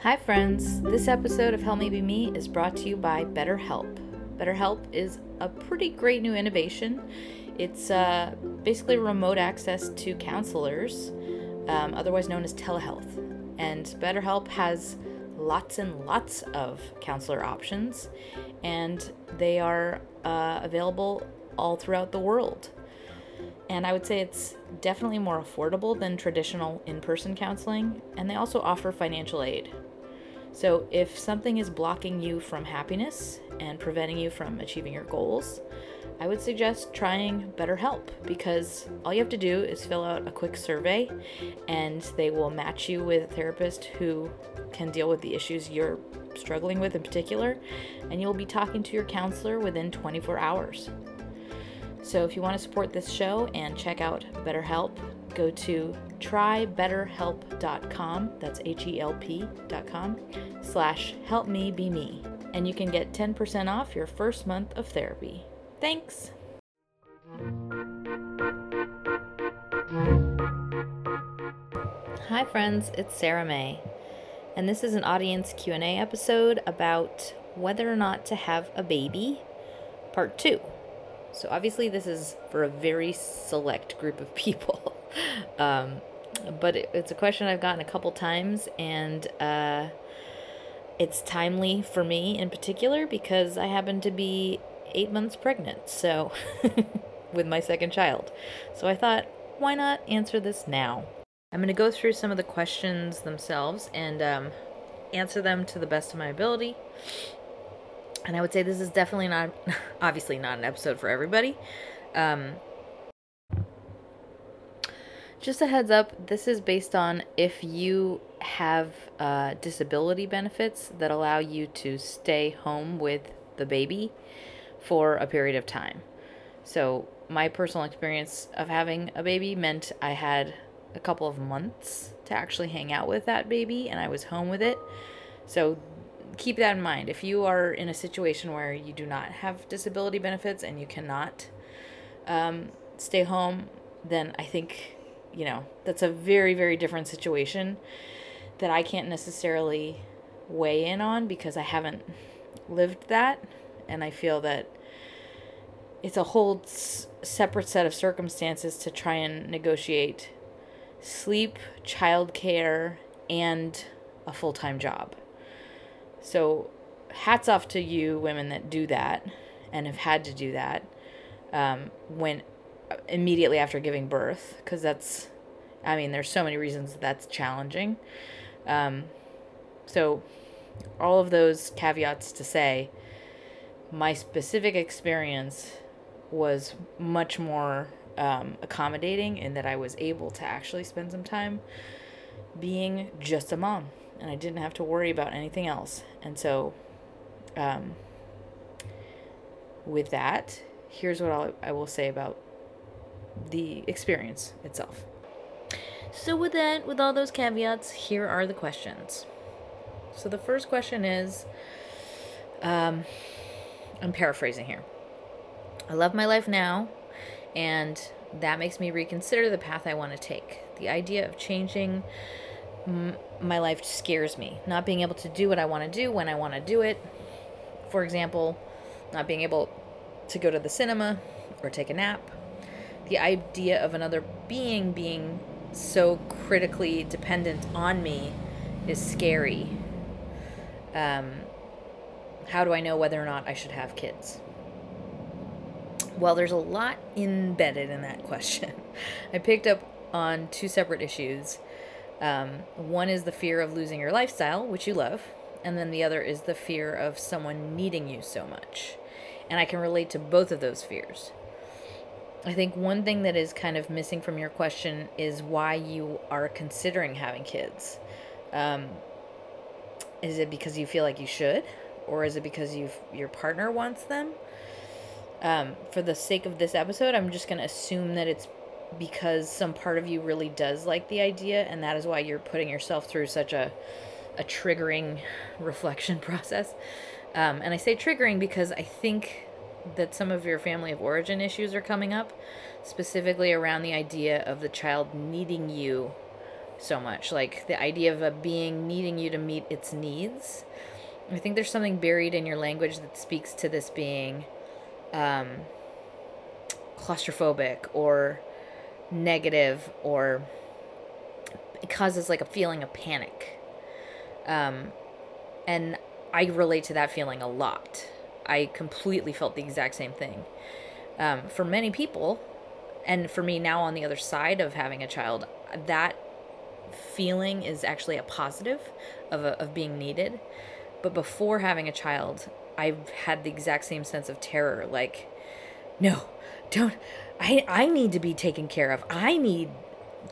Hi, friends. This episode of Help Me Be Me is brought to you by BetterHelp. BetterHelp is a pretty great new innovation. It's uh, basically remote access to counselors, um, otherwise known as telehealth. And BetterHelp has lots and lots of counselor options, and they are uh, available all throughout the world. And I would say it's definitely more affordable than traditional in person counseling, and they also offer financial aid. So, if something is blocking you from happiness and preventing you from achieving your goals, I would suggest trying BetterHelp because all you have to do is fill out a quick survey and they will match you with a therapist who can deal with the issues you're struggling with in particular, and you'll be talking to your counselor within 24 hours. So if you want to support this show and check out BetterHelp, go to trybetterhelp.com, that's H-E-L-P.com, slash help me be me, and you can get 10% off your first month of therapy. Thanks! Hi friends, it's Sarah May, and this is an audience Q&A episode about whether or not to have a baby, part 2. So obviously this is for a very select group of people. um, but it, it's a question I've gotten a couple times and uh, it's timely for me in particular because I happen to be eight months pregnant, so with my second child. So I thought, why not answer this now? I'm going to go through some of the questions themselves and um, answer them to the best of my ability. And I would say this is definitely not, obviously, not an episode for everybody. Um, just a heads up this is based on if you have uh, disability benefits that allow you to stay home with the baby for a period of time. So, my personal experience of having a baby meant I had a couple of months to actually hang out with that baby and I was home with it. So, keep that in mind. If you are in a situation where you do not have disability benefits and you cannot um, stay home, then I think, you know, that's a very, very different situation that I can't necessarily weigh in on because I haven't lived that. And I feel that it's a whole s- separate set of circumstances to try and negotiate sleep, childcare, and a full time job. So, hats off to you, women that do that and have had to do that um, when immediately after giving birth, because that's, I mean, there's so many reasons that that's challenging. Um, so, all of those caveats to say, my specific experience was much more um, accommodating in that I was able to actually spend some time being just a mom and I didn't have to worry about anything else. And so, um, with that, here's what I'll, I will say about the experience itself. So, with that, with all those caveats, here are the questions. So, the first question is um, I'm paraphrasing here. I love my life now, and that makes me reconsider the path I want to take. The idea of changing my life scares me. Not being able to do what I want to do when I want to do it. For example, not being able to go to the cinema or take a nap. The idea of another being being so critically dependent on me is scary. Um, how do I know whether or not I should have kids? Well, there's a lot embedded in that question. I picked up on two separate issues. Um, one is the fear of losing your lifestyle, which you love, and then the other is the fear of someone needing you so much. And I can relate to both of those fears. I think one thing that is kind of missing from your question is why you are considering having kids. Um, Is it because you feel like you should? Or is it because you your partner wants them? Um, for the sake of this episode, I'm just going to assume that it's because some part of you really does like the idea, and that is why you're putting yourself through such a, a triggering reflection process. Um, and I say triggering because I think that some of your family of origin issues are coming up, specifically around the idea of the child needing you so much. Like the idea of a being needing you to meet its needs. I think there's something buried in your language that speaks to this being um, claustrophobic or negative or it causes like a feeling of panic. Um, and I relate to that feeling a lot. I completely felt the exact same thing. Um, for many people, and for me now on the other side of having a child, that feeling is actually a positive of, a, of being needed. But before having a child, I've had the exact same sense of terror like, no, don't, I, I need to be taken care of. I need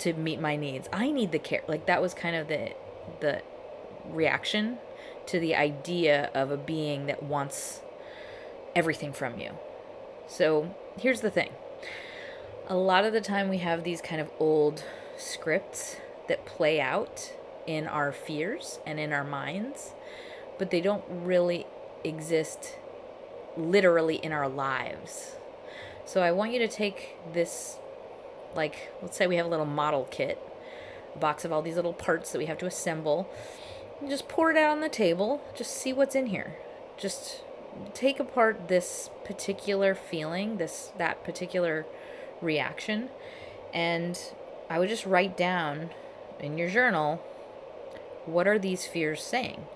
to meet my needs. I need the care. Like that was kind of the, the reaction to the idea of a being that wants everything from you. So here's the thing a lot of the time we have these kind of old scripts that play out in our fears and in our minds, but they don't really exist literally in our lives. So I want you to take this, like, let's say we have a little model kit, a box of all these little parts that we have to assemble. Just pour it out on the table. Just see what's in here. Just take apart this particular feeling, this that particular reaction, and I would just write down in your journal what are these fears saying?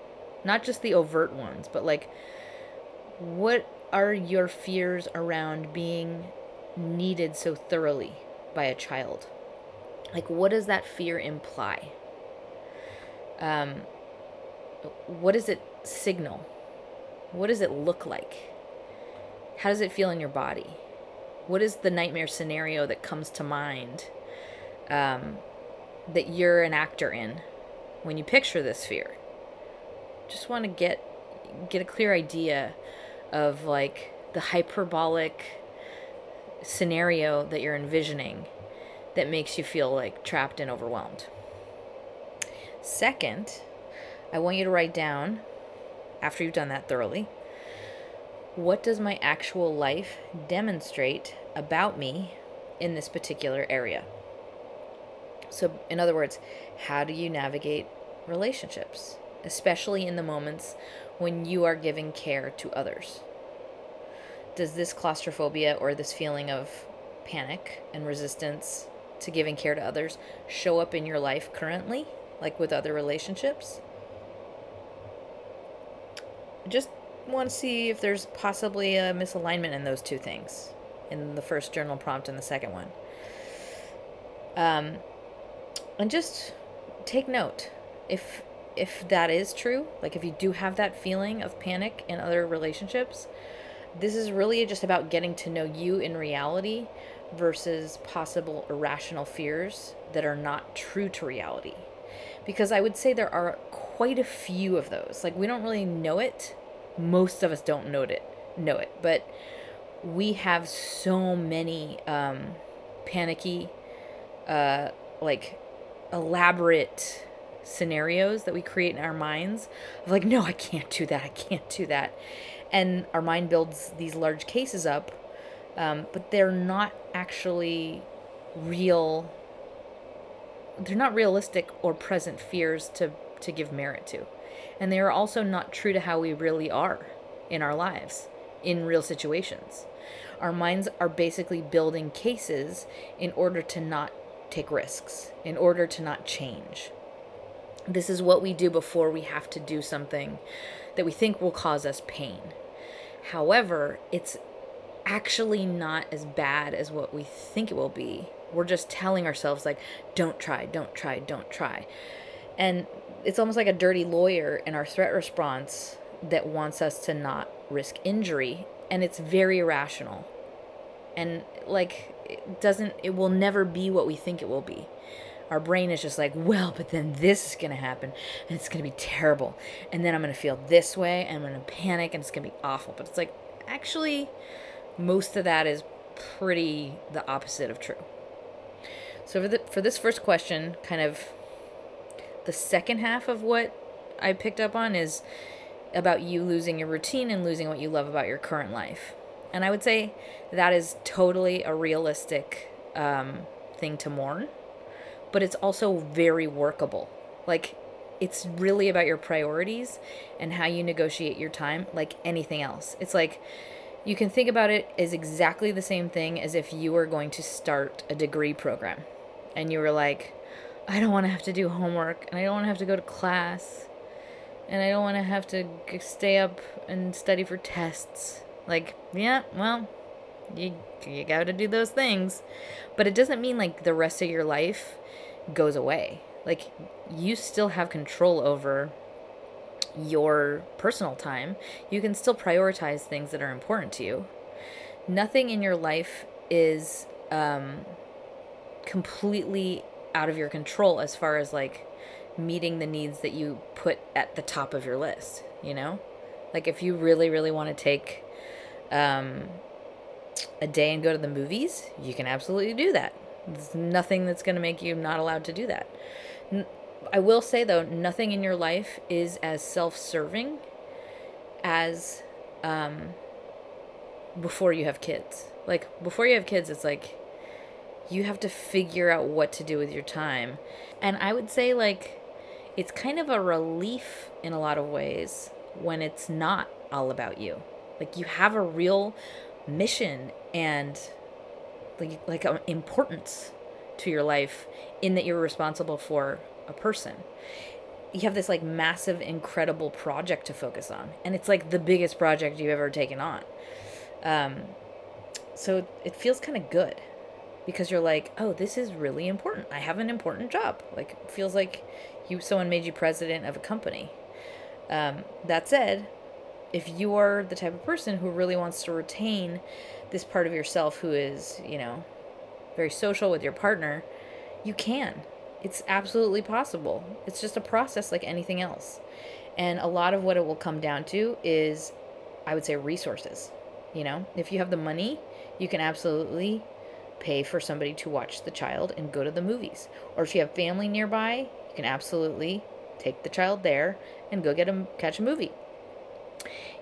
Not just the overt ones, but like what are your fears around being needed so thoroughly by a child? Like what does that fear imply? Um what does it signal? What does it look like? How does it feel in your body? What is the nightmare scenario that comes to mind um, that you're an actor in when you picture this fear? Just want to get get a clear idea of like the hyperbolic scenario that you're envisioning that makes you feel like trapped and overwhelmed. Second, I want you to write down after you've done that thoroughly what does my actual life demonstrate about me in this particular area? So, in other words, how do you navigate relationships, especially in the moments when you are giving care to others? Does this claustrophobia or this feeling of panic and resistance to giving care to others show up in your life currently, like with other relationships? Just want to see if there's possibly a misalignment in those two things in the first journal prompt and the second one. Um, and just take note if if that is true, like if you do have that feeling of panic in other relationships, this is really just about getting to know you in reality versus possible irrational fears that are not true to reality. Because I would say there are quite a few of those. Like we don't really know it most of us don't know it know it but we have so many um panicky uh like elaborate scenarios that we create in our minds of like no i can't do that i can't do that and our mind builds these large cases up um, but they're not actually real they're not realistic or present fears to to give merit to and they are also not true to how we really are in our lives, in real situations. Our minds are basically building cases in order to not take risks, in order to not change. This is what we do before we have to do something that we think will cause us pain. However, it's actually not as bad as what we think it will be. We're just telling ourselves, like, don't try, don't try, don't try. And it's almost like a dirty lawyer in our threat response that wants us to not risk injury and it's very irrational and like it doesn't it will never be what we think it will be our brain is just like, well, but then this is going to happen and it's going to be terrible. And then I'm going to feel this way and I'm going to panic and it's going to be awful. But it's like, actually, most of that is pretty the opposite of true. So for, the, for this first question, kind of the second half of what I picked up on is about you losing your routine and losing what you love about your current life. And I would say that is totally a realistic um, thing to mourn, but it's also very workable. Like, it's really about your priorities and how you negotiate your time, like anything else. It's like you can think about it as exactly the same thing as if you were going to start a degree program and you were like, I don't want to have to do homework and I don't want to have to go to class and I don't want to have to stay up and study for tests. Like, yeah, well, you you got to do those things. But it doesn't mean like the rest of your life goes away. Like you still have control over your personal time. You can still prioritize things that are important to you. Nothing in your life is um, completely out of your control as far as like meeting the needs that you put at the top of your list, you know? Like if you really, really want to take um, a day and go to the movies, you can absolutely do that. There's nothing that's going to make you not allowed to do that. I will say though, nothing in your life is as self-serving as um, before you have kids. Like before you have kids, it's like you have to figure out what to do with your time. And I would say like it's kind of a relief in a lot of ways when it's not all about you. Like you have a real mission and like like an importance to your life in that you're responsible for a person. You have this like massive incredible project to focus on and it's like the biggest project you've ever taken on. Um so it feels kind of good because you're like, "Oh, this is really important. I have an important job." Like feels like you someone made you president of a company. Um, that said, if you are the type of person who really wants to retain this part of yourself who is, you know, very social with your partner, you can. It's absolutely possible. It's just a process like anything else. And a lot of what it will come down to is, I would say, resources. You know, if you have the money, you can absolutely pay for somebody to watch the child and go to the movies. Or if you have family nearby, you can absolutely take the child there and go get a catch a movie.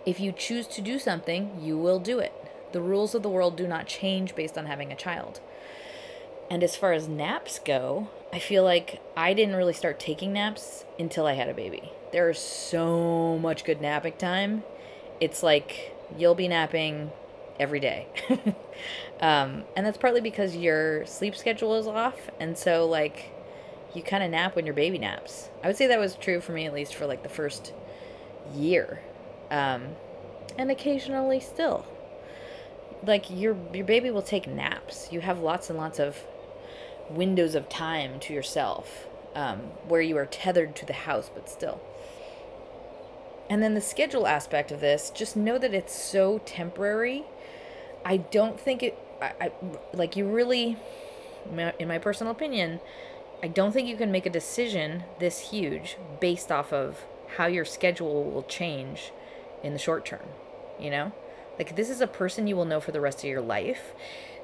If you choose to do something, you will do it. The rules of the world do not change based on having a child. And as far as naps go, I feel like I didn't really start taking naps until I had a baby. There's so much good napping time. It's like you'll be napping every day. um, and that's partly because your sleep schedule is off. And so, like, you kind of nap when your baby naps. I would say that was true for me, at least for like the first year. Um, and occasionally still. Like, your, your baby will take naps. You have lots and lots of windows of time to yourself um, where you are tethered to the house, but still. And then the schedule aspect of this, just know that it's so temporary. I don't think it, I, I, like, you really, in my personal opinion, I don't think you can make a decision this huge based off of how your schedule will change in the short term, you know? Like, this is a person you will know for the rest of your life.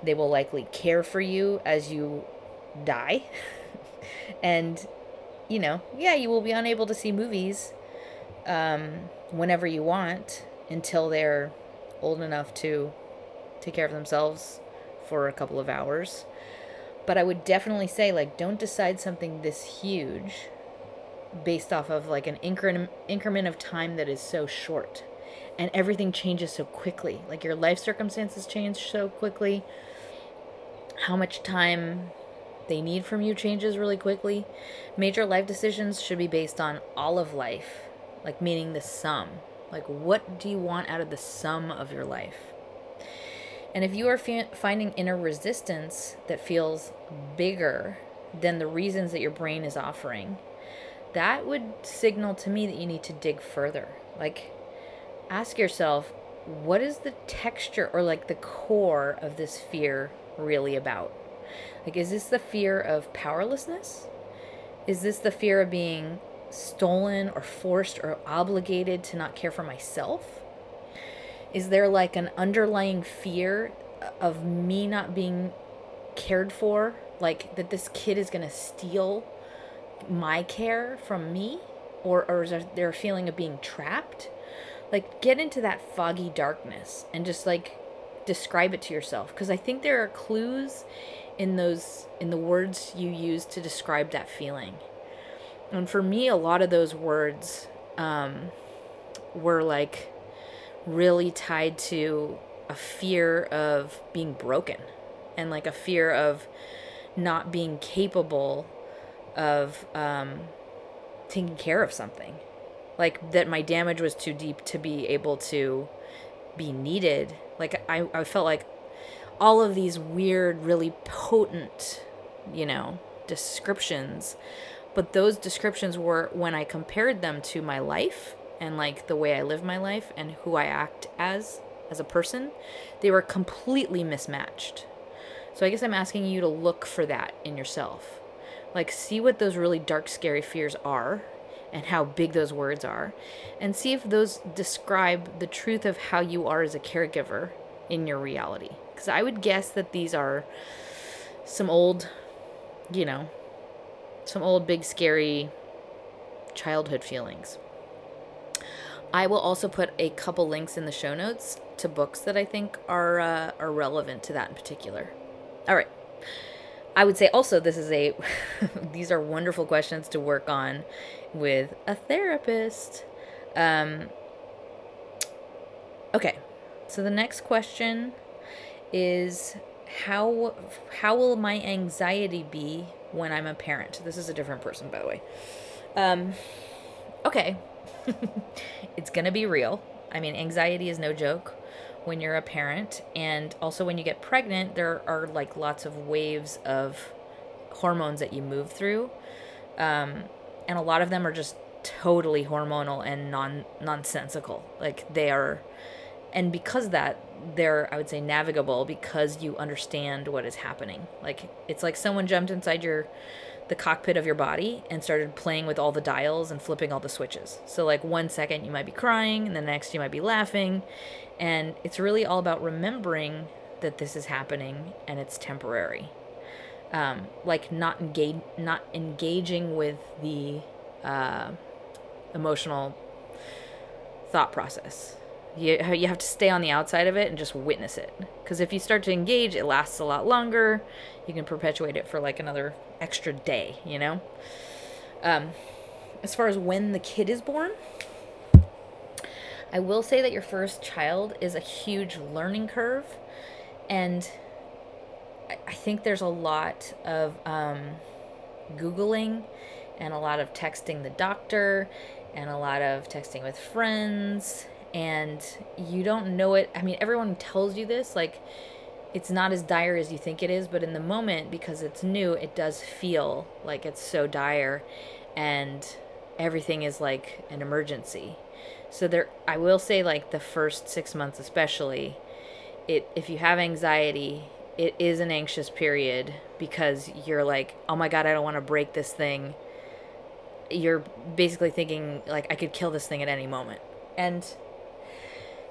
They will likely care for you as you die. and, you know, yeah, you will be unable to see movies um, whenever you want until they're old enough to take care of themselves for a couple of hours. But I would definitely say, like, don't decide something this huge based off of like an increment increment of time that is so short and everything changes so quickly like your life circumstances change so quickly how much time they need from you changes really quickly. Major life decisions should be based on all of life, like meaning the sum. Like, what do you want out of the sum of your life? And if you are finding inner resistance that feels bigger than the reasons that your brain is offering, that would signal to me that you need to dig further. Like, ask yourself, what is the texture or like the core of this fear really about? Like, is this the fear of powerlessness? Is this the fear of being stolen or forced or obligated to not care for myself? Is there like an underlying fear of me not being cared for? Like that this kid is going to steal my care from me? Or, or is there a feeling of being trapped? Like, get into that foggy darkness and just like describe it to yourself. Because I think there are clues in those, in the words you use to describe that feeling. And for me, a lot of those words um, were like really tied to a fear of being broken and like a fear of not being capable of um, taking care of something. Like that my damage was too deep to be able to be needed. Like I, I felt like all of these weird, really potent, you know, descriptions. But those descriptions were when I compared them to my life and like the way I live my life and who I act as as a person, they were completely mismatched. So I guess I'm asking you to look for that in yourself. Like see what those really dark scary fears are and how big those words are and see if those describe the truth of how you are as a caregiver in your reality. Cuz I would guess that these are some old, you know, some old big scary childhood feelings. I will also put a couple links in the show notes to books that I think are uh, are relevant to that in particular. All right. I would say also this is a these are wonderful questions to work on with a therapist. Um, okay. So the next question is how how will my anxiety be when I'm a parent? This is a different person by the way. Um, okay. it's to be real. I mean, anxiety is no joke when you're a parent. And also, when you get pregnant, there are like lots of waves of hormones that you move through. Um, and a lot of them are just totally hormonal and non nonsensical. Like they are, and because that, they're I would say navigable because you understand what is happening. Like it's like someone jumped inside your the cockpit of your body and started playing with all the dials and flipping all the switches. So, like, one second you might be crying, and the next you might be laughing. And it's really all about remembering that this is happening and it's temporary. Um, like, not, engage, not engaging with the uh, emotional thought process. You, you have to stay on the outside of it and just witness it. Because if you start to engage, it lasts a lot longer. You can perpetuate it for like another extra day, you know? Um, as far as when the kid is born, I will say that your first child is a huge learning curve. And I think there's a lot of um, Googling and a lot of texting the doctor and a lot of texting with friends and you don't know it. I mean, everyone tells you this, like, it's not as dire as you think it is, but in the moment, because it's new, it does feel like it's so dire and everything is like an emergency. So there I will say like the first 6 months especially, it if you have anxiety, it is an anxious period because you're like, "Oh my god, I don't want to break this thing." You're basically thinking like I could kill this thing at any moment. And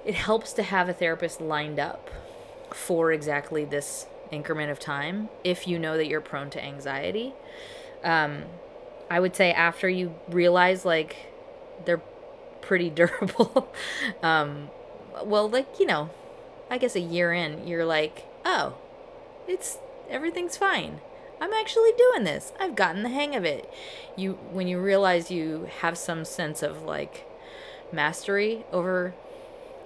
it helps to have a therapist lined up for exactly this increment of time if you know that you're prone to anxiety. Um, I would say after you realize like they're pretty durable, um, well, like, you know, I guess a year in, you're like, oh, it's everything's fine. I'm actually doing this. I've gotten the hang of it. You when you realize you have some sense of like mastery over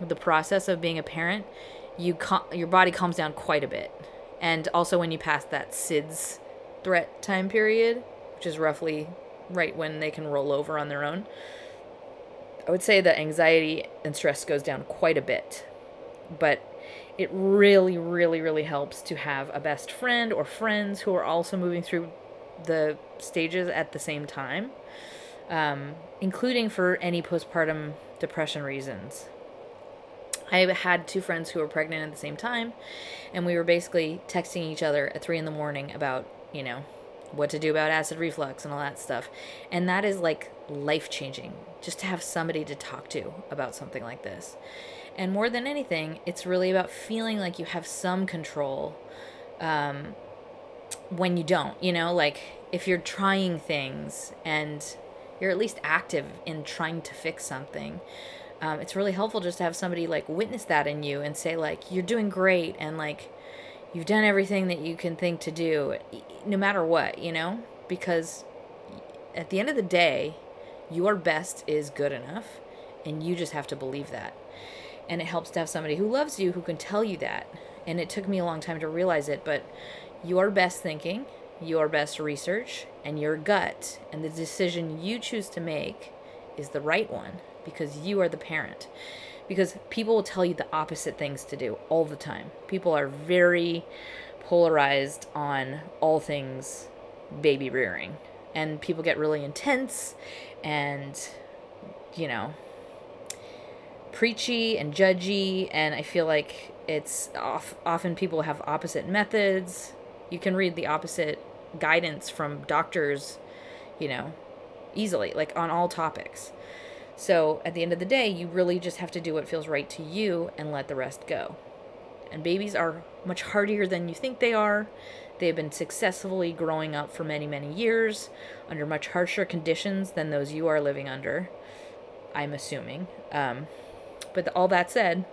the process of being a parent, you cal- your body calms down quite a bit. And also when you pass that SIDS threat time period, which is roughly right when they can roll over on their own, I would say the anxiety and stress goes down quite a bit. But it really, really, really helps to have a best friend or friends who are also moving through the stages at the same time, um, including for any postpartum depression reasons. I had two friends who were pregnant at the same time, and we were basically texting each other at three in the morning about, you know, what to do about acid reflux and all that stuff. And that is like life changing just to have somebody to talk to about something like this. And more than anything, it's really about feeling like you have some control um, when you don't, you know, like if you're trying things and you're at least active in trying to fix something. Um, it's really helpful just to have somebody like witness that in you and say like you're doing great and like you've done everything that you can think to do no matter what you know because at the end of the day your best is good enough and you just have to believe that and it helps to have somebody who loves you who can tell you that. And it took me a long time to realize it but your best thinking your best research and your gut and the decision you choose to make is the right one because you are the parent. Because people will tell you the opposite things to do all the time. People are very polarized on all things baby rearing. And people get really intense and you know preachy and judgy and i feel like it's off, often people have opposite methods. You can read the opposite guidance from doctors you know easily like on all topics. So at the end of the day you really just have to do what feels right to you and let the rest go. And babies are much hardier than you think they are. They have been successfully growing up for many, many years under much harsher conditions than those you are living under, I'm assuming. Um, but all that said,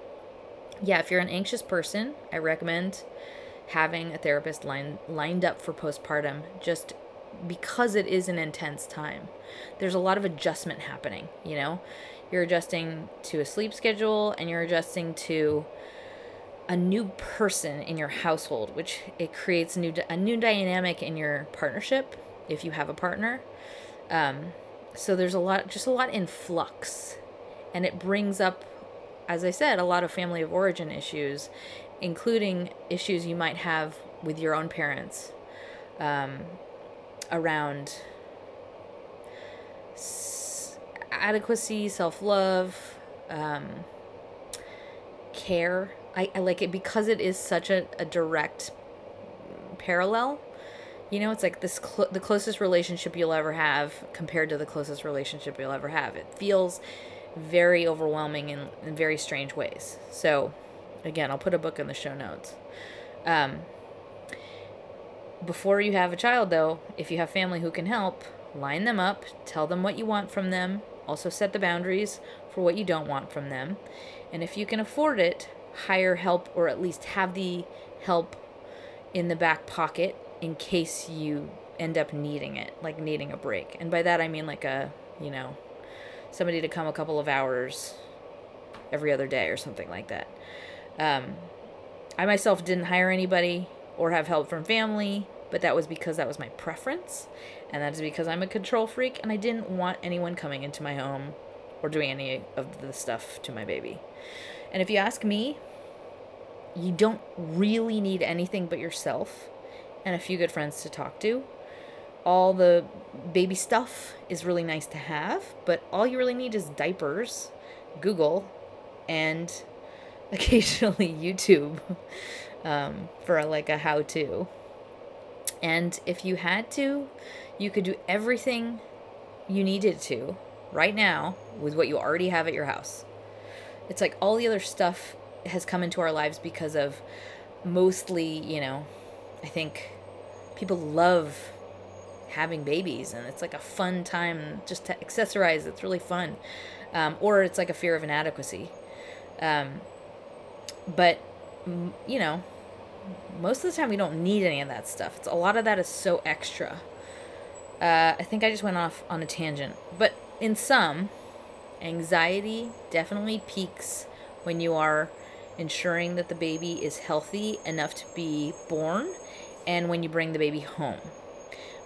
yeah, if you're an anxious person, I recommend having a therapist line, lined up for postpartum just because it is an intense time. There's a lot of adjustment happening, you know? You're adjusting to a sleep schedule and you're adjusting to a new person in your household, which it creates a new a new dynamic in your partnership if you have a partner. Um, so there's a lot, just a lot in flux, and it brings up, as I said, a lot of family of origin issues, including issues you might have with your own parents um, around s- adequacy, self love, um, care I, I like it because it is such a, a direct parallel. You know, it's like this cl- the closest relationship you'll ever have compared to the closest relationship you'll ever have. It feels very overwhelming in, in very strange ways. So, again, I'll put a book in the show notes. Um, before you have a child, though, if you have family who can help, line them up, tell them what you want from them, also set the boundaries for what you don't want from them. And if you can afford it, hire help or at least have the help in the back pocket in case you end up needing it, like needing a break. And by that I mean like a, you know, somebody to come a couple of hours every other day or something like that. Um, I myself didn't hire anybody or have help from family, but that was because that was my preference. And that is because I'm a control freak and I didn't want anyone coming into my home or doing any of the stuff to my baby. And if you ask me, you don't really need anything but yourself and a few good friends to talk to. All the baby stuff is really nice to have, but all you really need is diapers, Google, and occasionally YouTube um, for a, like a how to. And if you had to, you could do everything you needed to right now with what you already have at your house. It's like all the other stuff has come into our lives because of mostly, you know, I think people love having babies and it's like a fun time just to accessorize. It's really fun. Um, or it's like a fear of inadequacy. Um, but, you know, most of the time we don't need any of that stuff. It's, a lot of that is so extra. Uh, I think I just went off on a tangent. But in some, Anxiety definitely peaks when you are ensuring that the baby is healthy enough to be born and when you bring the baby home.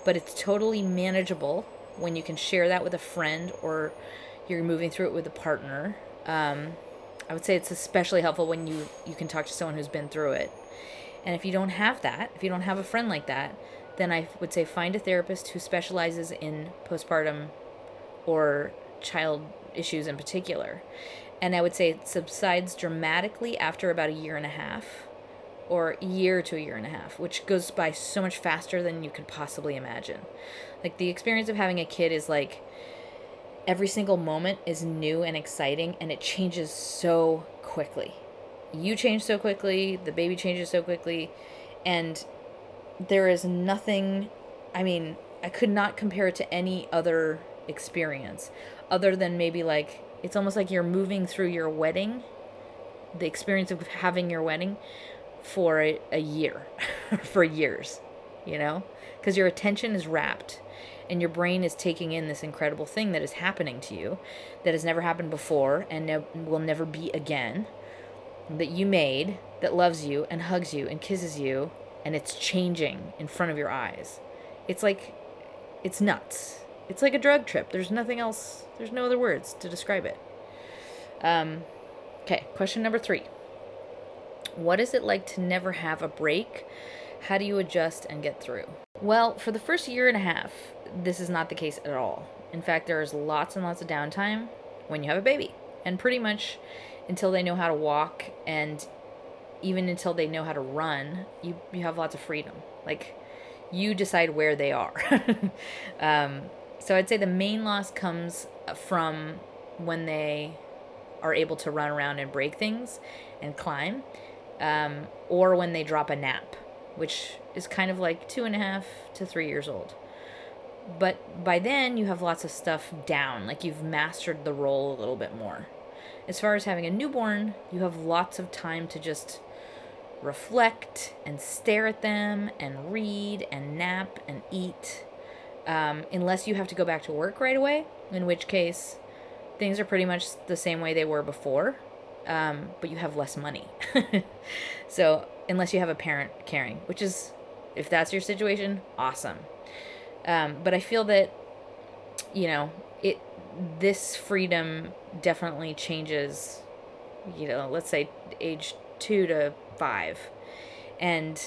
But it's totally manageable when you can share that with a friend or you're moving through it with a partner. Um, I would say it's especially helpful when you, you can talk to someone who's been through it. And if you don't have that, if you don't have a friend like that, then I would say find a therapist who specializes in postpartum or child issues in particular. And I would say it subsides dramatically after about a year and a half or year to a year and a half, which goes by so much faster than you could possibly imagine. Like the experience of having a kid is like every single moment is new and exciting and it changes so quickly. You change so quickly, the baby changes so quickly, and there is nothing, I mean, I could not compare it to any other experience other than maybe like it's almost like you're moving through your wedding, the experience of having your wedding for a, a year, for years, you know? Because your attention is wrapped and your brain is taking in this incredible thing that is happening to you that has never happened before and ne- will never be again that you made that loves you and hugs you and kisses you and it's changing in front of your eyes. It's like it's nuts. It's like a drug trip. There's nothing else. There's no other words to describe it. Um okay, question number 3. What is it like to never have a break? How do you adjust and get through? Well, for the first year and a half, this is not the case at all. In fact, there's lots and lots of downtime when you have a baby. And pretty much until they know how to walk and even until they know how to run, you, you have lots of freedom. Like, you decide where they are. um, so I'd say the main loss comes from when they are able to run around and break things and climb, um, or when they drop a nap, which is kind of like two and a half to three years old. But by then, you have lots of stuff down, like you've mastered the role a little bit more. As far as having a newborn, you have lots of time to just reflect and stare at them and read and nap and eat. Um, unless you have to go back to work right away, in which case things are pretty much the same way they were before, um, but you have less money. so, unless you have a parent caring, which is, if that's your situation, awesome. Um, but I feel that, you know, it this freedom definitely changes. You know, let's say age two to five, and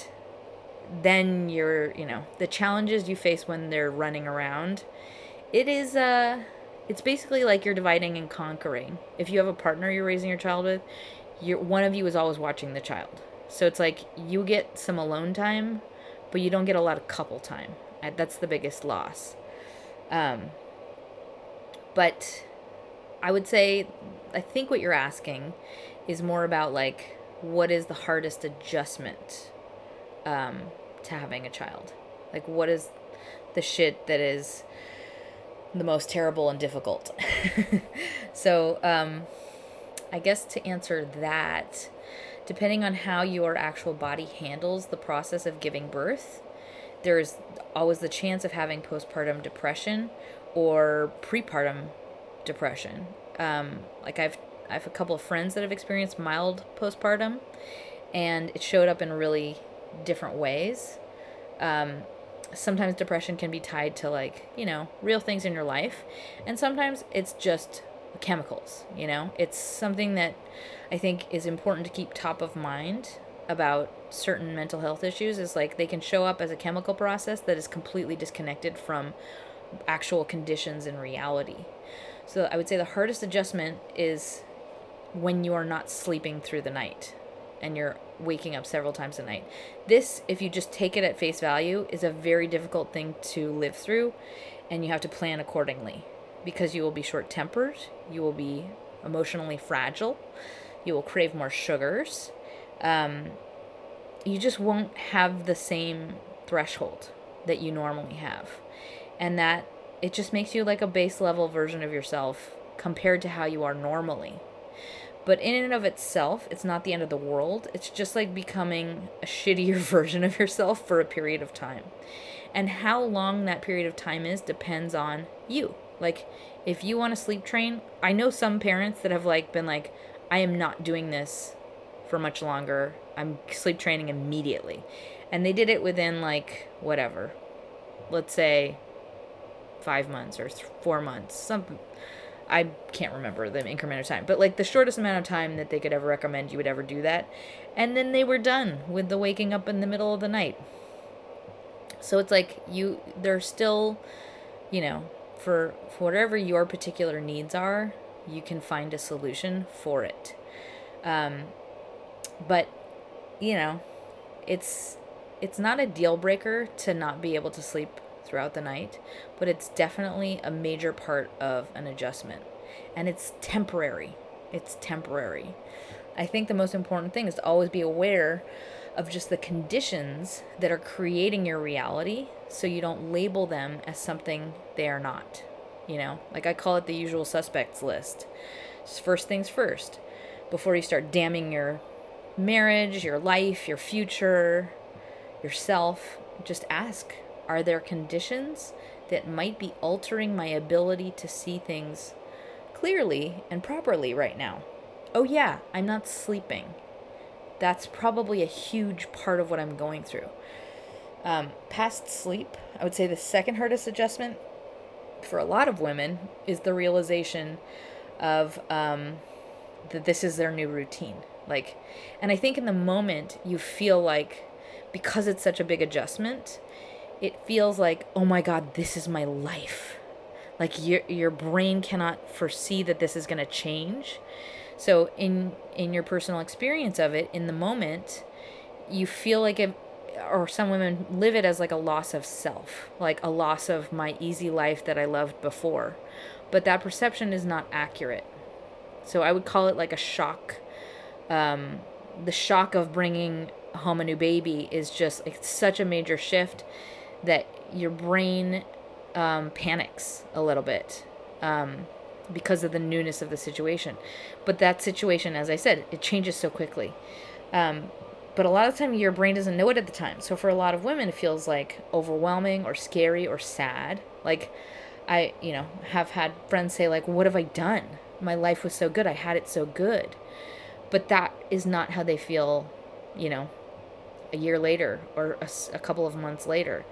then you're, you know, the challenges you face when they're running around. It is uh it's basically like you're dividing and conquering. If you have a partner you're raising your child with, you're one of you is always watching the child. So it's like you get some alone time, but you don't get a lot of couple time. That's the biggest loss. Um, but I would say, I think what you're asking is more about like, what is the hardest adjustment um, to having a child? Like, what is the shit that is the most terrible and difficult? so, um, I guess to answer that, depending on how your actual body handles the process of giving birth, there's always the chance of having postpartum depression or prepartum depression. Um, like I've I have a couple of friends that have experienced mild postpartum, and it showed up in really different ways. Um, sometimes depression can be tied to like you know real things in your life, and sometimes it's just chemicals. You know, it's something that I think is important to keep top of mind about certain mental health issues is like they can show up as a chemical process that is completely disconnected from actual conditions in reality. So I would say the hardest adjustment is when you are not sleeping through the night and you're waking up several times a night. This, if you just take it at face value, is a very difficult thing to live through and you have to plan accordingly because you will be short tempered, you will be emotionally fragile, you will crave more sugars, um, you just won't have the same threshold that you normally have. And that it just makes you like a base level version of yourself compared to how you are normally. But in and of itself, it's not the end of the world. It's just like becoming a shittier version of yourself for a period of time. And how long that period of time is depends on you. Like, if you want to sleep train, I know some parents that have like been like, I am not doing this for much longer. I'm sleep training immediately. And they did it within like whatever. Let's say 5 months or 4 months. Some I can't remember the increment of time, but like the shortest amount of time that they could ever recommend you would ever do that. And then they were done with the waking up in the middle of the night. So it's like you they're still, you know, for, for whatever your particular needs are, you can find a solution for it. Um, but, you know, it's it's not a deal breaker to not be able to sleep throughout the night, but it's definitely a major part of an adjustment. And it's temporary. It's temporary. I think the most important thing is to always be aware of just the conditions that are creating your reality so you don't label them as something they are not. You know, like I call it the usual suspects list. Just first things first, before you start damning your marriage, your life, your future, yourself, just ask are there conditions that might be altering my ability to see things clearly and properly right now? Oh, yeah, I'm not sleeping. That's probably a huge part of what I'm going through. Um, past sleep, I would say the second hardest adjustment for a lot of women is the realization of um, that this is their new routine. Like, and I think in the moment you feel like because it's such a big adjustment, it feels like, oh my God, this is my life. Like your your brain cannot foresee that this is going to change. So in in your personal experience of it, in the moment, you feel like it or some women live it as like a loss of self, like a loss of my easy life that I loved before. But that perception is not accurate. So I would call it like a shock. Um, the shock of bringing home a new baby is just like such a major shift that your brain um, panics a little bit um, because of the newness of the situation. But that situation, as I said, it changes so quickly. Um, but a lot of the time, your brain doesn't know it at the time. So for a lot of women, it feels like overwhelming or scary or sad. Like I, you know, have had friends say like, "What have I done? My life was so good. I had it so good." But that is not how they feel, you know, a year later or a, a couple of months later.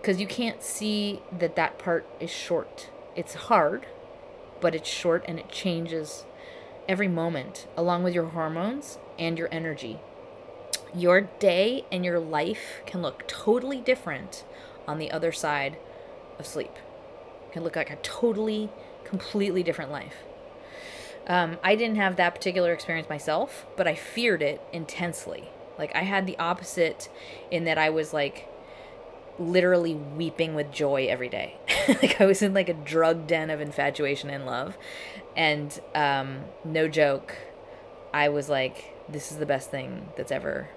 Because you can't see that that part is short. It's hard but it's short and it changes every moment along with your hormones and your energy. Your day and your life can look totally different on the other side of sleep. It can look like a totally completely different life. Um, i didn't have that particular experience myself but i feared it intensely like I had the opposite in that I was like literally weeping with joy every day. like I was in like a drug den of infatuation and love. And um no joke, I was like this is the best thing that's ever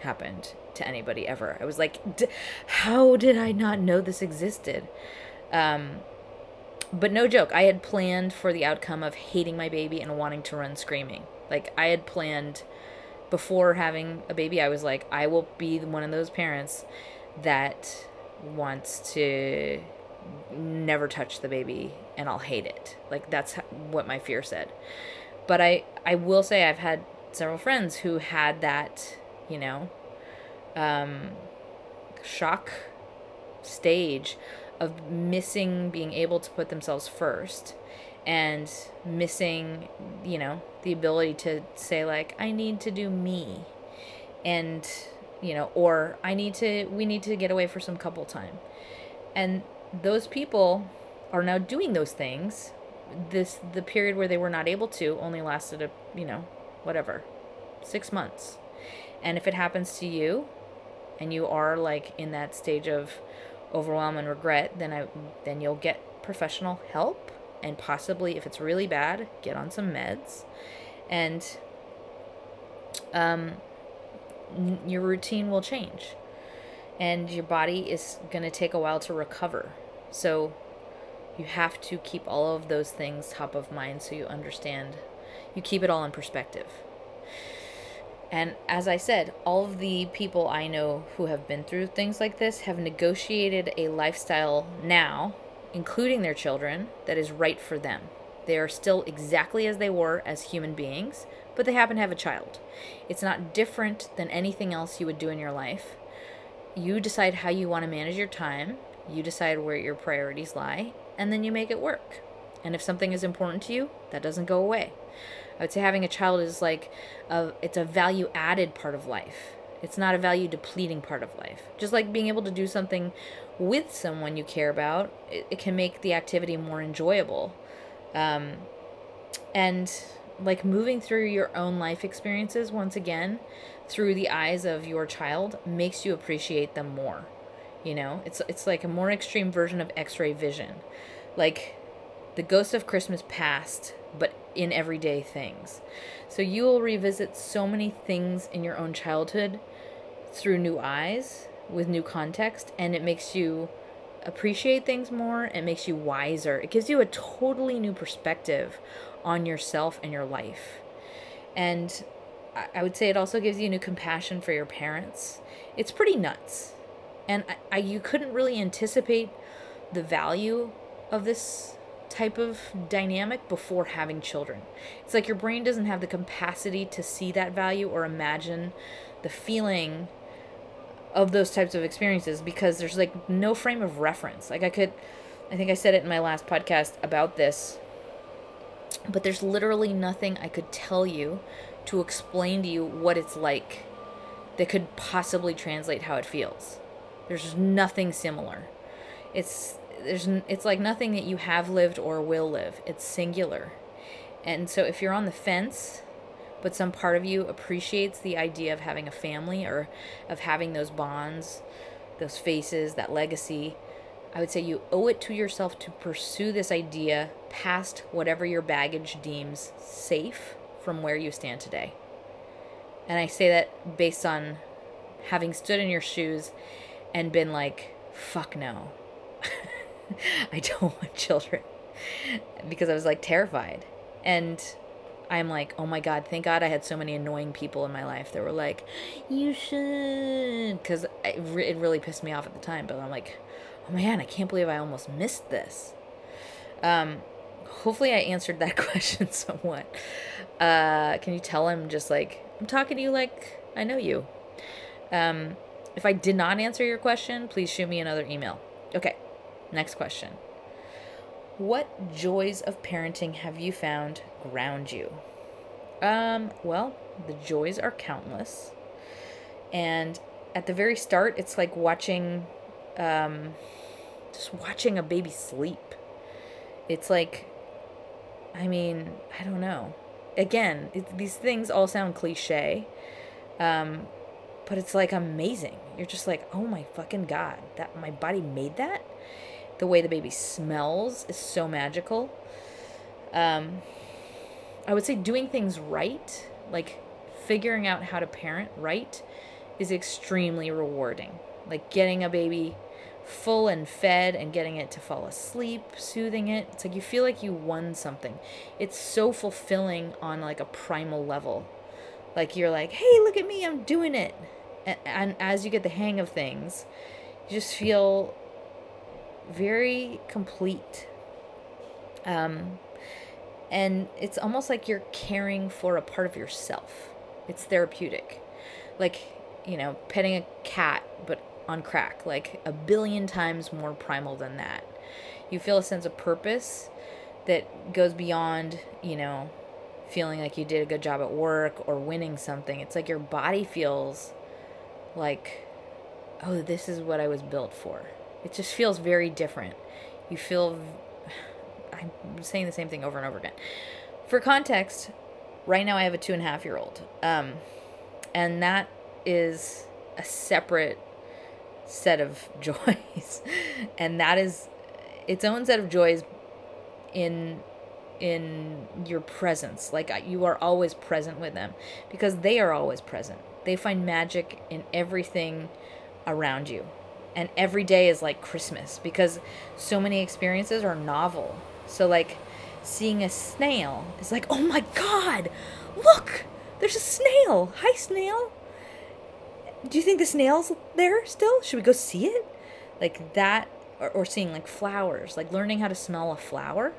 happened to anybody ever. I was like how did I not know this existed? Um but no joke, I had planned for the outcome of hating my baby and wanting to run screaming. Like I had planned before having a baby, I was like, I will be one of those parents that wants to never touch the baby and I'll hate it. Like that's what my fear said. But I I will say I've had several friends who had that, you know, um shock stage of missing being able to put themselves first and missing, you know, the ability to say like I need to do me and you know, or I need to we need to get away for some couple time. And those people are now doing those things. This the period where they were not able to only lasted a, you know, whatever, 6 months. And if it happens to you and you are like in that stage of overwhelm and regret, then I then you'll get professional help and possibly if it's really bad, get on some meds and um, your routine will change and your body is going to take a while to recover. So you have to keep all of those things top of mind so you understand, you keep it all in perspective. And as I said, all of the people I know who have been through things like this have negotiated a lifestyle now including their children, that is right for them. They are still exactly as they were as human beings, but they happen to have a child. It's not different than anything else you would do in your life. You decide how you want to manage your time, you decide where your priorities lie, and then you make it work. And if something is important to you, that doesn't go away. I would say having a child is like a, it's a value added part of life. It's not a value depleting part of life. Just like being able to do something with someone you care about, it, it can make the activity more enjoyable. Um, and like moving through your own life experiences once again through the eyes of your child makes you appreciate them more. You know, it's it's like a more extreme version of X-ray vision. Like the ghost of Christmas past, but in everyday things. So you will revisit so many things in your own childhood through new eyes with new context and it makes you appreciate things more, it makes you wiser. It gives you a totally new perspective on yourself and your life. And I would say it also gives you new compassion for your parents. It's pretty nuts. And I, I, you couldn't really anticipate the value of this type of dynamic before having children. It's like your brain doesn't have the capacity to see that value or imagine the feeling of those types of experiences because there's like no frame of reference. Like I could I think I said it in my last podcast about this, but there's literally nothing I could tell you to explain to you what it's like that could possibly translate how it feels. There's nothing similar. It's there's it's like nothing that you have lived or will live. It's singular. And so if you're on the fence, but some part of you appreciates the idea of having a family or of having those bonds, those faces, that legacy, I would say you owe it to yourself to pursue this idea past whatever your baggage deems safe from where you stand today. And I say that based on having stood in your shoes and been like, fuck no. I don't want children. because I was like terrified. And I'm like, oh my God, thank God I had so many annoying people in my life that were like, you should. Because it, it really pissed me off at the time. But I'm like, oh man, I can't believe I almost missed this. Um, hopefully I answered that question somewhat. Uh, can you tell him just like, I'm talking to you like I know you? Um, if I did not answer your question, please shoot me another email. Okay, next question. What joys of parenting have you found ground you? Um, well, the joys are countless. And at the very start, it's like watching, um, just watching a baby sleep. It's like, I mean, I don't know. Again, it, these things all sound cliche, um, but it's like amazing. You're just like, oh my fucking god, that my body made that the way the baby smells is so magical. Um, I would say doing things right, like figuring out how to parent right, is extremely rewarding. Like getting a baby full and fed and getting it to fall asleep, soothing it. It's like you feel like you won something. It's so fulfilling on like a primal level. Like you're like, "Hey, look at me, I'm doing it." And, and as you get the hang of things, you just feel very complete. Um, and it's almost like you're caring for a part of yourself. It's therapeutic. Like, you know, petting a cat, but on crack, like a billion times more primal than that. You feel a sense of purpose that goes beyond, you know, feeling like you did a good job at work or winning something. It's like your body feels like, oh, this is what I was built for. It just feels very different. You feel. I'm saying the same thing over and over again. For context, right now I have a two and a half year old. Um, and that is a separate set of joys. and that is its own set of joys in in your presence like you are always present with them because they are always present they find magic in everything around you and every day is like Christmas because so many experiences are novel. So like seeing a snail is like, "Oh my god. Look! There's a snail. Hi snail. Do you think the snail's there still? Should we go see it?" Like that or, or seeing like flowers, like learning how to smell a flower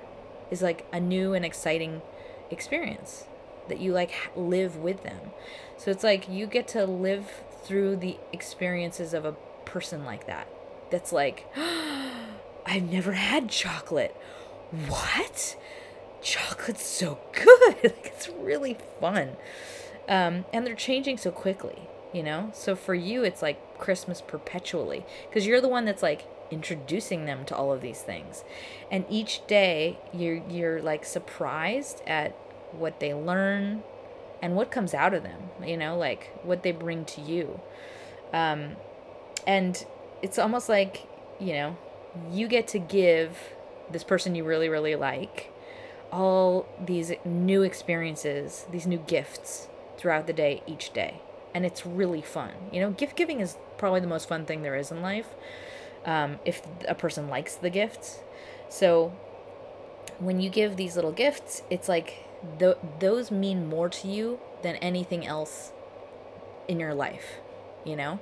is like a new and exciting experience that you like live with them. So it's like you get to live through the experiences of a person like that. That's like, I've never had chocolate. What? Chocolate's so good. like, it's really fun. Um, and they're changing so quickly, you know? So for you, it's like Christmas perpetually because you're the one that's like introducing them to all of these things. And each day you're, you're like surprised at what they learn, and what comes out of them, you know, like what they bring to you. Um, and it's almost like, you know, you get to give this person you really, really like all these new experiences, these new gifts throughout the day, each day. And it's really fun. You know, gift giving is probably the most fun thing there is in life um, if a person likes the gifts. So when you give these little gifts, it's like th- those mean more to you than anything else in your life, you know?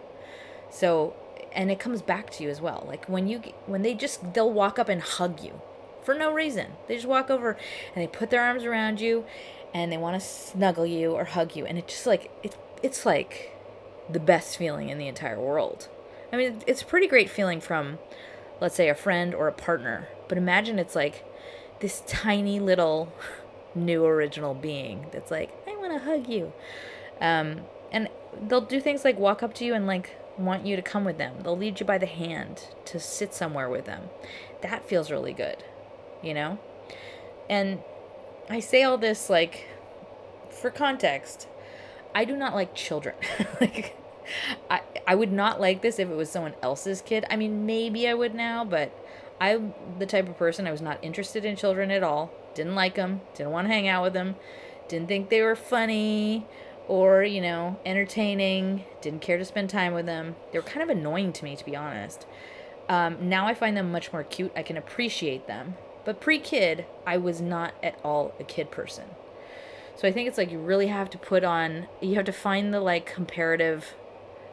So and it comes back to you as well. Like when you when they just they'll walk up and hug you for no reason. They just walk over and they put their arms around you and they want to snuggle you or hug you and it's just like it, it's like the best feeling in the entire world. I mean, it's a pretty great feeling from let's say a friend or a partner, but imagine it's like this tiny little new original being that's like, I want to hug you. Um, and they'll do things like walk up to you and like want you to come with them. They'll lead you by the hand to sit somewhere with them. That feels really good, you know? And I say all this like for context. I do not like children. like I I would not like this if it was someone else's kid. I mean, maybe I would now, but I'm the type of person I was not interested in children at all. Didn't like them, didn't want to hang out with them, didn't think they were funny or, you know, entertaining, didn't care to spend time with them. They were kind of annoying to me, to be honest. Um, now I find them much more cute. I can appreciate them. But pre kid, I was not at all a kid person. So I think it's like you really have to put on, you have to find the like comparative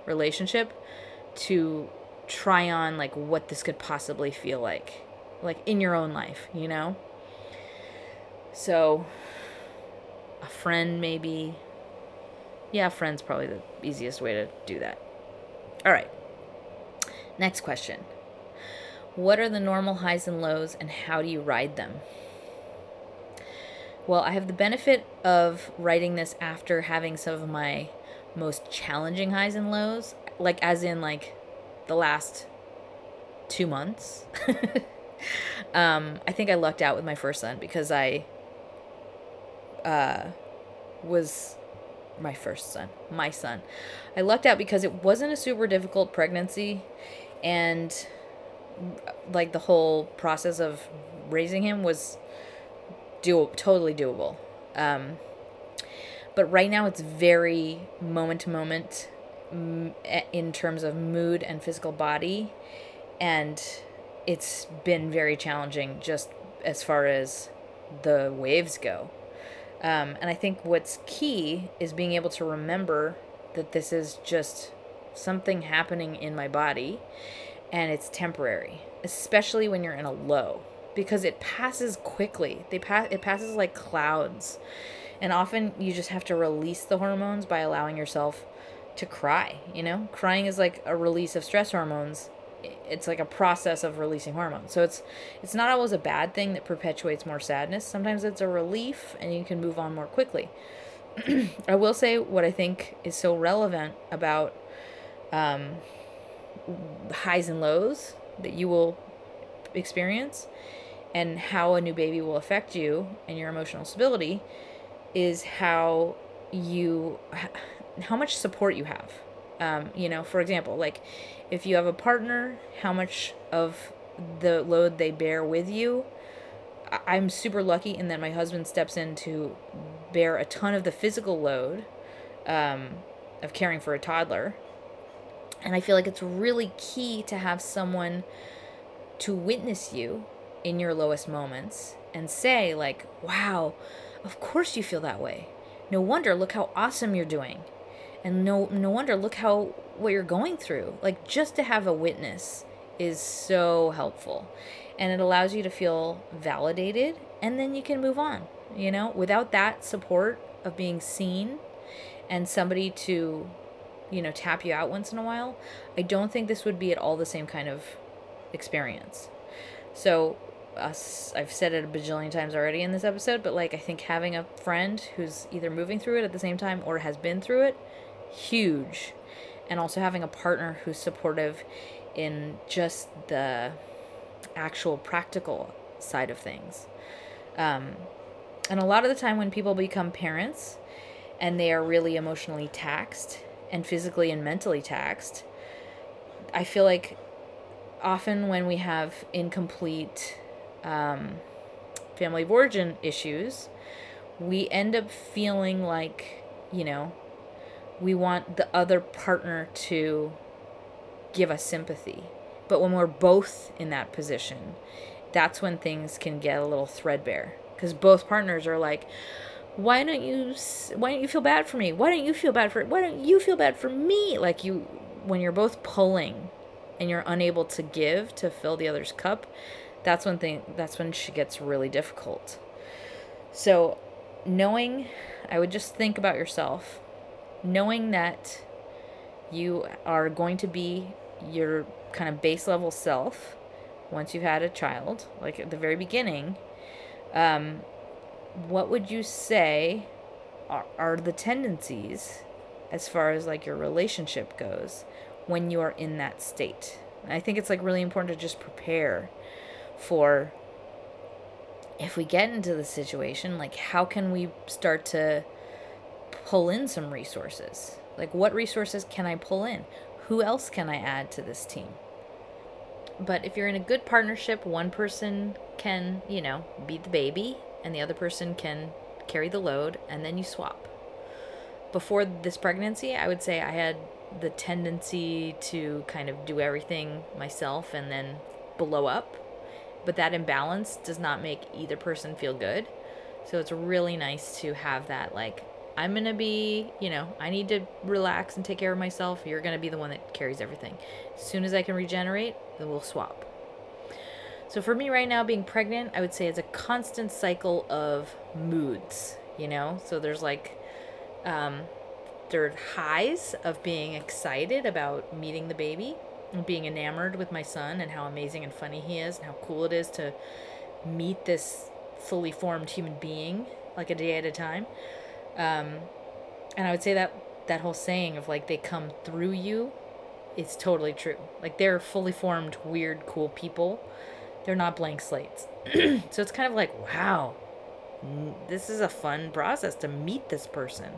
relationship to try on like what this could possibly feel like, like in your own life, you know? So a friend maybe yeah, friend's probably the easiest way to do that. All right. Next question. What are the normal highs and lows and how do you ride them? Well, I have the benefit of writing this after having some of my most challenging highs and lows, like as in like the last 2 months. um, I think I lucked out with my first son because I uh was my first son, my son. I lucked out because it wasn't a super difficult pregnancy and like the whole process of raising him was do totally doable. Um, but right now it's very moment to moment in terms of mood and physical body and it's been very challenging just as far as the waves go um, and I think what's key is being able to remember that this is just something happening in my body and it's temporary, especially when you're in a low because it passes quickly. They pass it passes like clouds. And often you just have to release the hormones by allowing yourself to cry, you know? Crying is like a release of stress hormones it's like a process of releasing hormones. So it's it's not always a bad thing that perpetuates more sadness. Sometimes it's a relief and you can move on more quickly. I will say what I think is so relevant about um, highs and lows that you will experience and how a new baby will affect you and your emotional stability is how you how much support you have um, you know for example like if you have a partner, how much of the load they bear with you. I'm super lucky in that my husband steps in to bear a ton of the physical load um, of caring for a toddler. And I feel like it's really key to have someone to witness you in your lowest moments and say, like, wow, of course you feel that way. No wonder, look how awesome you're doing. And no no wonder, look how what you're going through. Like just to have a witness is so helpful. And it allows you to feel validated and then you can move on. You know, without that support of being seen and somebody to, you know, tap you out once in a while, I don't think this would be at all the same kind of experience. So, us, I've said it a bajillion times already in this episode, but like I think having a friend who's either moving through it at the same time or has been through it, huge and also having a partner who's supportive in just the actual practical side of things. Um, and a lot of the time when people become parents and they are really emotionally taxed and physically and mentally taxed, I feel like often when we have incomplete um, family of origin issues, we end up feeling like, you know, we want the other partner to give us sympathy. But when we're both in that position, that's when things can get a little threadbare because both partners are like, why don't you why don't you feel bad for me? Why don't you feel bad for why don't you feel bad for me? Like you when you're both pulling and you're unable to give to fill the other's cup, that's when thing that's when she gets really difficult. So knowing I would just think about yourself, knowing that you are going to be your kind of base level self once you've had a child, like at the very beginning, um, what would you say are, are the tendencies as far as like your relationship goes when you are in that state? I think it's like really important to just prepare for if we get into the situation, like how can we start to pull in some resources? Like what resources can I pull in? Who else can I add to this team? But if you're in a good partnership, one person can, you know, be the baby and the other person can carry the load and then you swap. Before this pregnancy, I would say I had the tendency to kind of do everything myself and then blow up. But that imbalance does not make either person feel good. So it's really nice to have that like I'm going to be, you know, I need to relax and take care of myself. You're going to be the one that carries everything. As soon as I can regenerate, then we'll swap. So for me right now, being pregnant, I would say it's a constant cycle of moods, you know? So there's like, um, there are highs of being excited about meeting the baby and being enamored with my son and how amazing and funny he is and how cool it is to meet this fully formed human being like a day at a time. Um, and I would say that that whole saying of like they come through you is totally true. Like they're fully formed, weird, cool people. They're not blank slates. so it's kind of like, wow, this is a fun process to meet this person.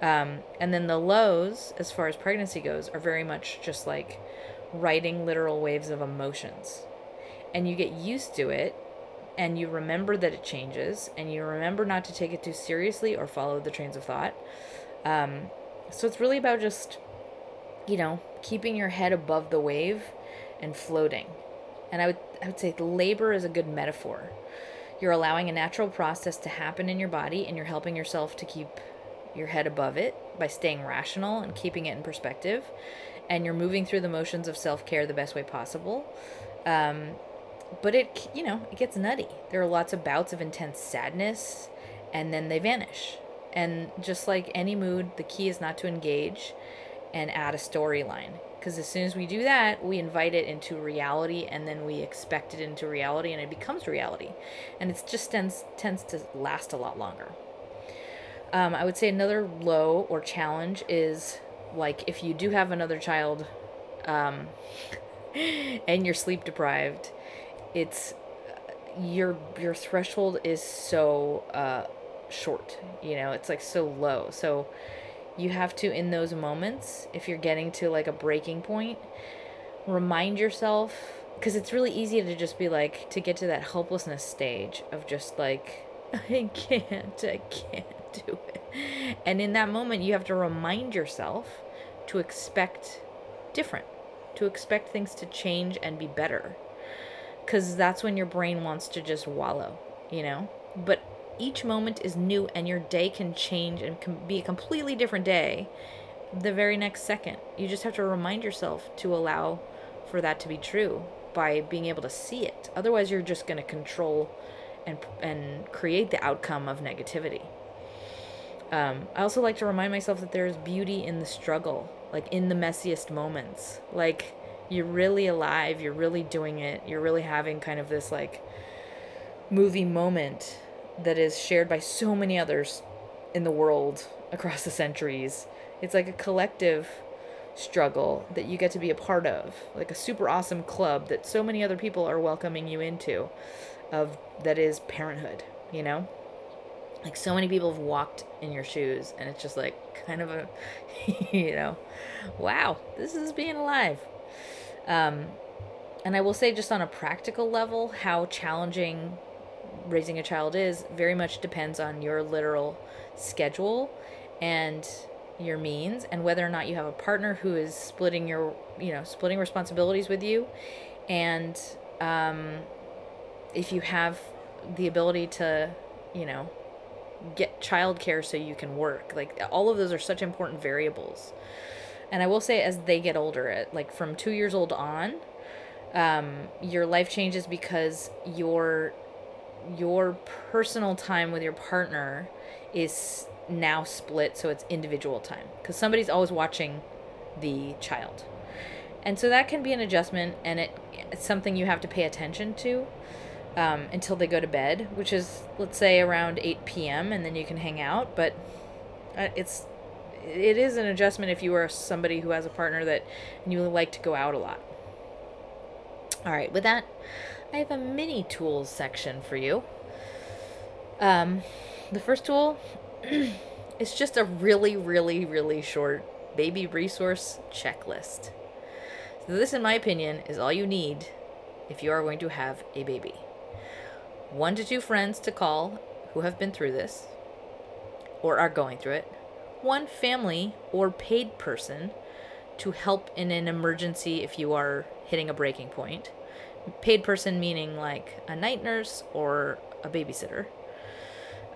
Um, and then the lows, as far as pregnancy goes, are very much just like riding literal waves of emotions. And you get used to it and you remember that it changes and you remember not to take it too seriously or follow the trains of thought. Um, so it's really about just, you know, keeping your head above the wave and floating. And I would, I would say labor is a good metaphor. You're allowing a natural process to happen in your body and you're helping yourself to keep your head above it by staying rational and keeping it in perspective. And you're moving through the motions of self care the best way possible. Um, but it you know it gets nutty. There are lots of bouts of intense sadness and then they vanish. And just like any mood the key is not to engage and add a storyline because as soon as we do that we invite it into reality and then we expect it into reality and it becomes reality. And it just tends tends to last a lot longer. Um, i would say another low or challenge is like if you do have another child um, and you're sleep deprived it's your your threshold is so uh, short. You know, it's like so low. So you have to in those moments, if you're getting to like a breaking point, remind yourself because it's really easy to just be like to get to that helplessness stage of just like I can't, I can't do it. And in that moment, you have to remind yourself to expect different, to expect things to change and be better because that's when your brain wants to just wallow, you know? But each moment is new and your day can change and can be a completely different day the very next second. You just have to remind yourself to allow for that to be true by being able to see it. Otherwise, you're just going to control and and create the outcome of negativity. Um, I also like to remind myself that there is beauty in the struggle, like in the messiest moments. Like you're really alive, you're really doing it, you're really having kind of this like movie moment that is shared by so many others in the world across the centuries. It's like a collective struggle that you get to be a part of, like a super awesome club that so many other people are welcoming you into of that is parenthood, you know? like so many people have walked in your shoes and it's just like kind of a you know wow this is being alive um and i will say just on a practical level how challenging raising a child is very much depends on your literal schedule and your means and whether or not you have a partner who is splitting your you know splitting responsibilities with you. And um, if you have the ability to you know get childcare so you can work like all of those are such important variables and i will say as they get older like from two years old on um, your life changes because your your personal time with your partner is now split so it's individual time because somebody's always watching the child. And so that can be an adjustment and it, it's something you have to pay attention to um, until they go to bed which is let's say around 8 p.m and then you can hang out but uh, it's it is an adjustment if you are somebody who has a partner that you like to go out a lot all right with that i have a mini tools section for you um, the first tool is just a really, really, really short baby resource checklist. So, this, in my opinion, is all you need if you are going to have a baby. One to two friends to call who have been through this or are going through it. One family or paid person to help in an emergency if you are hitting a breaking point. Paid person meaning like a night nurse or a babysitter.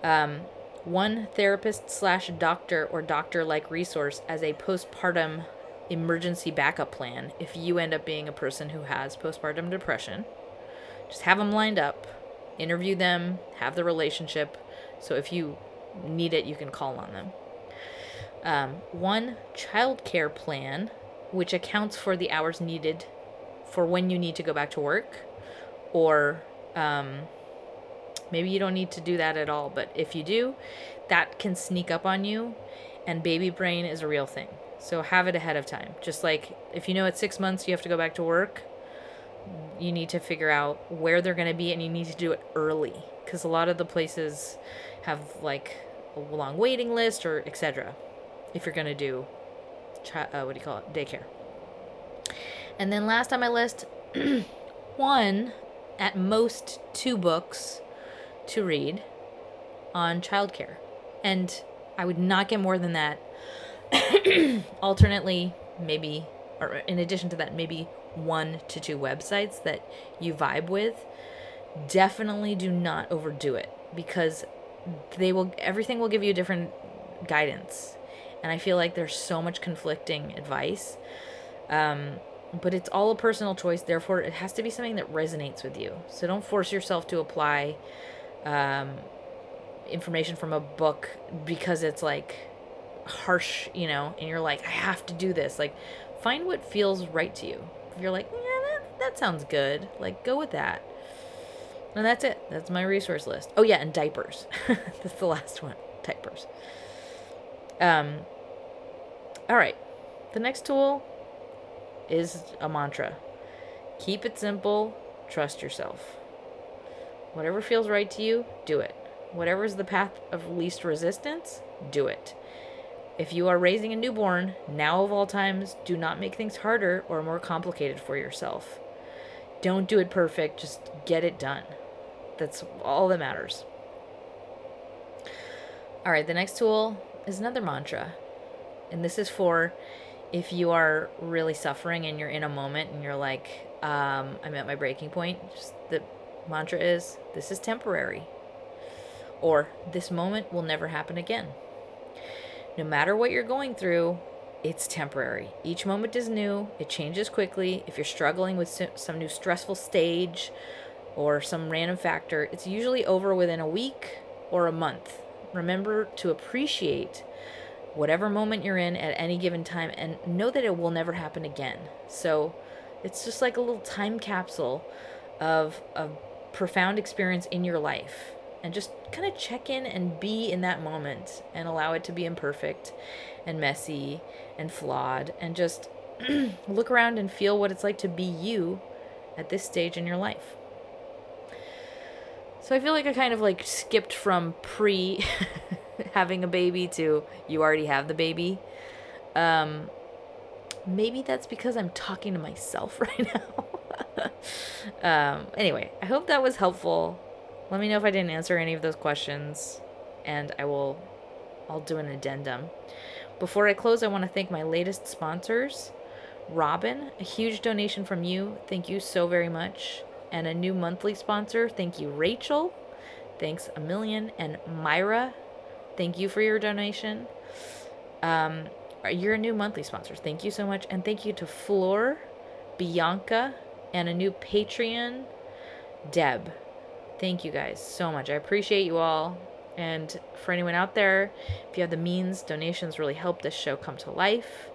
Um, one therapist slash doctor or doctor like resource as a postpartum emergency backup plan if you end up being a person who has postpartum depression. Just have them lined up, interview them, have the relationship, so if you need it, you can call on them. Um, one child care plan, which accounts for the hours needed for when you need to go back to work or um, Maybe you don't need to do that at all, but if you do, that can sneak up on you, and baby brain is a real thing. So have it ahead of time. Just like if you know at six months you have to go back to work, you need to figure out where they're going to be and you need to do it early because a lot of the places have like a long waiting list or etc. If you're going to do, uh, what do you call it, daycare. And then last on my list, one, at most two books to read on childcare. And I would not get more than that. Alternately, maybe, or in addition to that, maybe one to two websites that you vibe with. Definitely do not overdo it because they will, everything will give you different guidance. And I feel like there's so much conflicting advice. Um, but it's all a personal choice. Therefore, it has to be something that resonates with you. So don't force yourself to apply um, information from a book because it's like harsh, you know, and you're like, I have to do this. Like, find what feels right to you. If you're like, yeah, that, that sounds good, like, go with that. And that's it. That's my resource list. Oh, yeah, and diapers. that's the last one diapers. Um, all right. The next tool is a mantra keep it simple, trust yourself. Whatever feels right to you, do it. Whatever is the path of least resistance, do it. If you are raising a newborn, now of all times, do not make things harder or more complicated for yourself. Don't do it perfect, just get it done. That's all that matters. All right, the next tool is another mantra. And this is for if you are really suffering and you're in a moment and you're like, um, I'm at my breaking point, just the mantra is this is temporary, or this moment will never happen again. No matter what you're going through, it's temporary. Each moment is new, it changes quickly. If you're struggling with some new stressful stage or some random factor, it's usually over within a week or a month. Remember to appreciate whatever moment you're in at any given time and know that it will never happen again. So it's just like a little time capsule of, a profound experience in your life and just kind of check in and be in that moment and allow it to be imperfect and messy and flawed and just look around and feel what it's like to be you at this stage in your life. So I feel like I kind of like skipped from pre having a baby to you already have the baby. Um, maybe that's because I'm talking to myself right now. um, anyway, I hope that was helpful. Let me know if I didn't answer any of those questions, and I will. I'll do an addendum. Before I close, I want to thank my latest sponsors. Robin, a huge donation from you. Thank you so very much. And a new monthly sponsor. Thank you, Rachel. Thanks a million. And Myra, thank you for your donation. Um, you're a new monthly sponsor. Thank you so much. And thank you to Floor, Bianca, and a new Patreon, Deb. Thank you guys so much. I appreciate you all. And for anyone out there, if you have the means, donations really help this show come to life.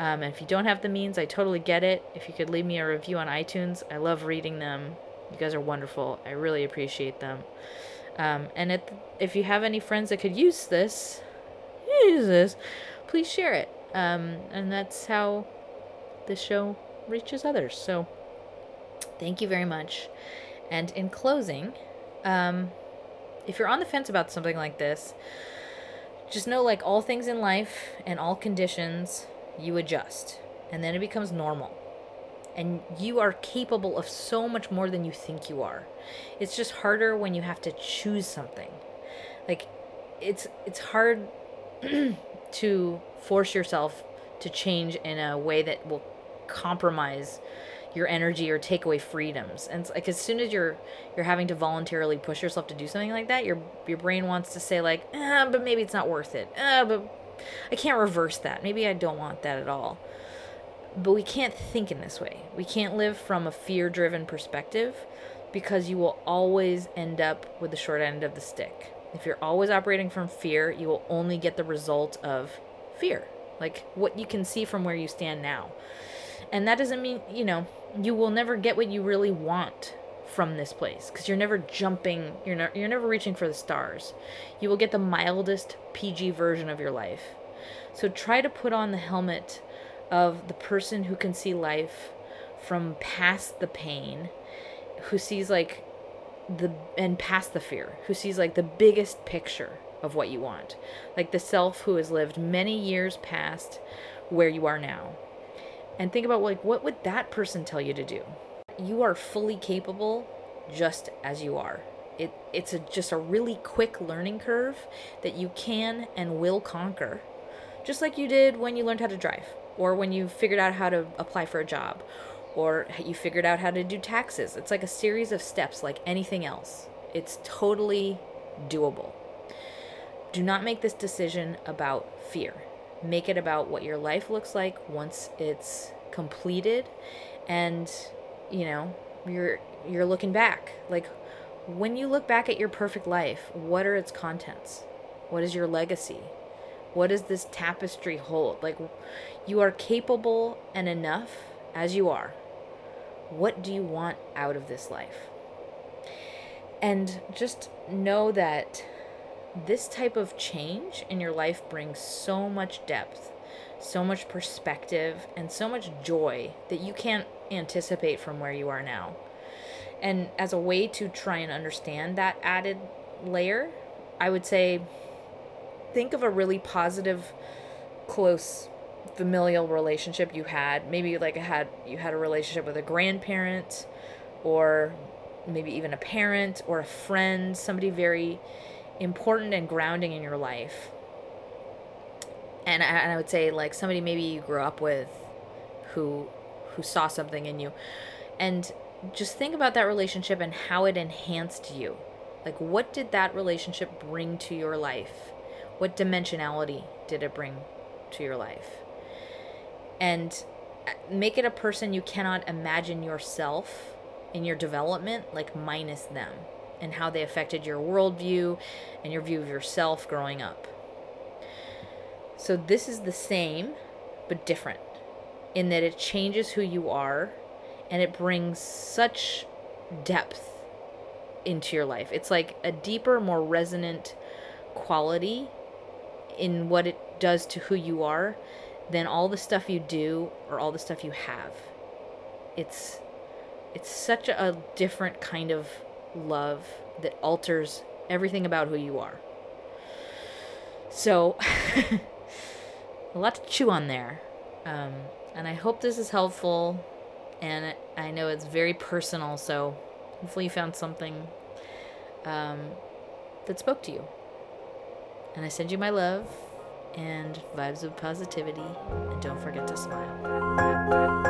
Um, and if you don't have the means, I totally get it. If you could leave me a review on iTunes, I love reading them. You guys are wonderful. I really appreciate them. Um, and it, if you have any friends that could use this, use this, please share it. Um, and that's how this show reaches others. So thank you very much. And in closing, um, if you're on the fence about something like this, just know like all things in life and all conditions, you adjust. And then it becomes normal. And you are capable of so much more than you think you are. It's just harder when you have to choose something. Like it's it's hard to force yourself to change in a way that will compromise your energy or take away freedoms. And it's like as soon as you're you're having to voluntarily push yourself to do something like that, your your brain wants to say like, ah, but maybe it's not worth it. Ah, but I can't reverse that. Maybe I don't want that at all. But we can't think in this way. We can't live from a fear-driven perspective because you will always end up with the short end of the stick. If you're always operating from fear, you will only get the result of fear, like what you can see from where you stand now. And that doesn't mean, you know, you will never get what you really want from this place because you're never jumping you're not you're never reaching for the stars. You will get the mildest pg version of your life. So try to put on the helmet of the person who can see life from past the pain who sees like the and past the fear who sees like the biggest picture of what you want. Like the self who has lived many years past where you are now. And think about like what would that person tell you to do you are fully capable just as you are. It it's a, just a really quick learning curve that you can and will conquer. Just like you did when you learned how to drive or when you figured out how to apply for a job or you figured out how to do taxes. It's like a series of steps like anything else. It's totally doable. Do not make this decision about fear. Make it about what your life looks like once it's completed and you know you're you're looking back. Like when you look back at your perfect life what are its contents? What is your legacy? What does this tapestry hold? Like you are capable and enough as you are. What do you want out of this life? And just know that this type of change in your life brings so much depth, so much perspective, and so much joy that you can't anticipate from where you are now. And as a way to try and understand that added layer, I would say think of a really positive, close familial relationship you had. Maybe like a had you had a relationship with a grandparent or maybe even a parent or a friend, somebody very important and grounding in your life. And I, and I would say like somebody maybe you grew up with who who saw something in you. And just think about that relationship and how it enhanced you. Like what did that relationship bring to your life? What dimensionality did it bring to your life? And uh, make it a person you cannot imagine yourself in your development like minus them and how they affected your worldview and your view of yourself growing up. So, this is the same but different in that it changes who you are and it brings such depth into your life. It's like a deeper, more resonant quality in what it does to who you are than all the stuff you do or all the stuff you have. It's it's such a different kind of love that alters everything about who you are. So, a lot to chew on there. Um, and I hope this is helpful. And I know it's very personal, so hopefully you found something um, that spoke to you. And I send you my love and vibes of positivity. And don't forget to smile.